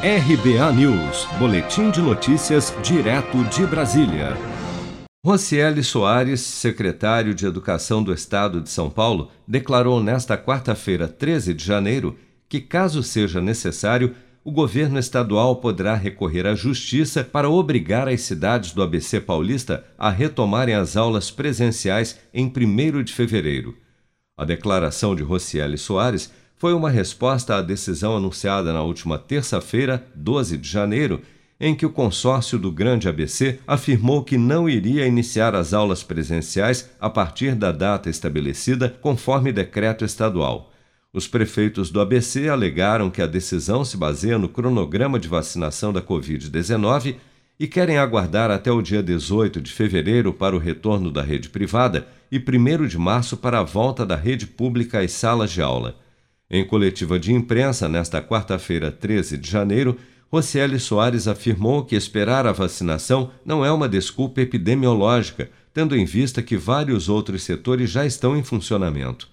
RBA News, Boletim de Notícias, direto de Brasília. Rocieli Soares, secretário de Educação do Estado de São Paulo, declarou nesta quarta-feira, 13 de janeiro, que, caso seja necessário, o governo estadual poderá recorrer à justiça para obrigar as cidades do ABC paulista a retomarem as aulas presenciais em 1 de fevereiro. A declaração de Rocieli Soares foi uma resposta à decisão anunciada na última terça-feira, 12 de janeiro, em que o consórcio do Grande ABC afirmou que não iria iniciar as aulas presenciais a partir da data estabelecida conforme decreto estadual. Os prefeitos do ABC alegaram que a decisão se baseia no cronograma de vacinação da Covid-19 e querem aguardar até o dia 18 de fevereiro para o retorno da rede privada e 1 de março para a volta da rede pública às salas de aula. Em coletiva de imprensa, nesta quarta-feira, 13 de janeiro, Rocieli Soares afirmou que esperar a vacinação não é uma desculpa epidemiológica, tendo em vista que vários outros setores já estão em funcionamento.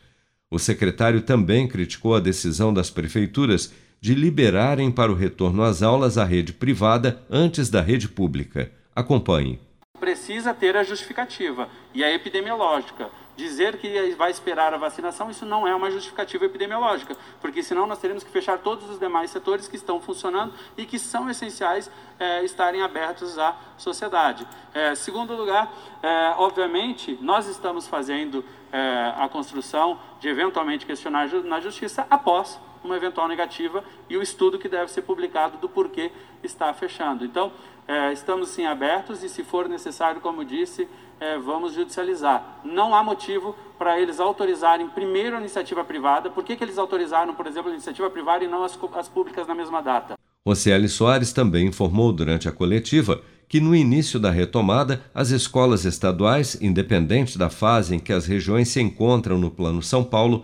O secretário também criticou a decisão das prefeituras de liberarem para o retorno às aulas a rede privada antes da rede pública. Acompanhe precisa ter a justificativa e a epidemiológica. Dizer que vai esperar a vacinação, isso não é uma justificativa epidemiológica, porque senão nós teremos que fechar todos os demais setores que estão funcionando e que são essenciais é, estarem abertos à sociedade. É, segundo lugar, é, obviamente, nós estamos fazendo a construção de eventualmente questionar na justiça após uma eventual negativa e o estudo que deve ser publicado do porquê está fechando. Então, é, estamos sim abertos e, se for necessário, como disse, é, vamos judicializar. Não há motivo para eles autorizarem primeiro a iniciativa privada. Por que, que eles autorizaram, por exemplo, a iniciativa privada e não as, as públicas na mesma data? Ocieli Soares também informou durante a coletiva que no início da retomada, as escolas estaduais, independente da fase em que as regiões se encontram no Plano São Paulo,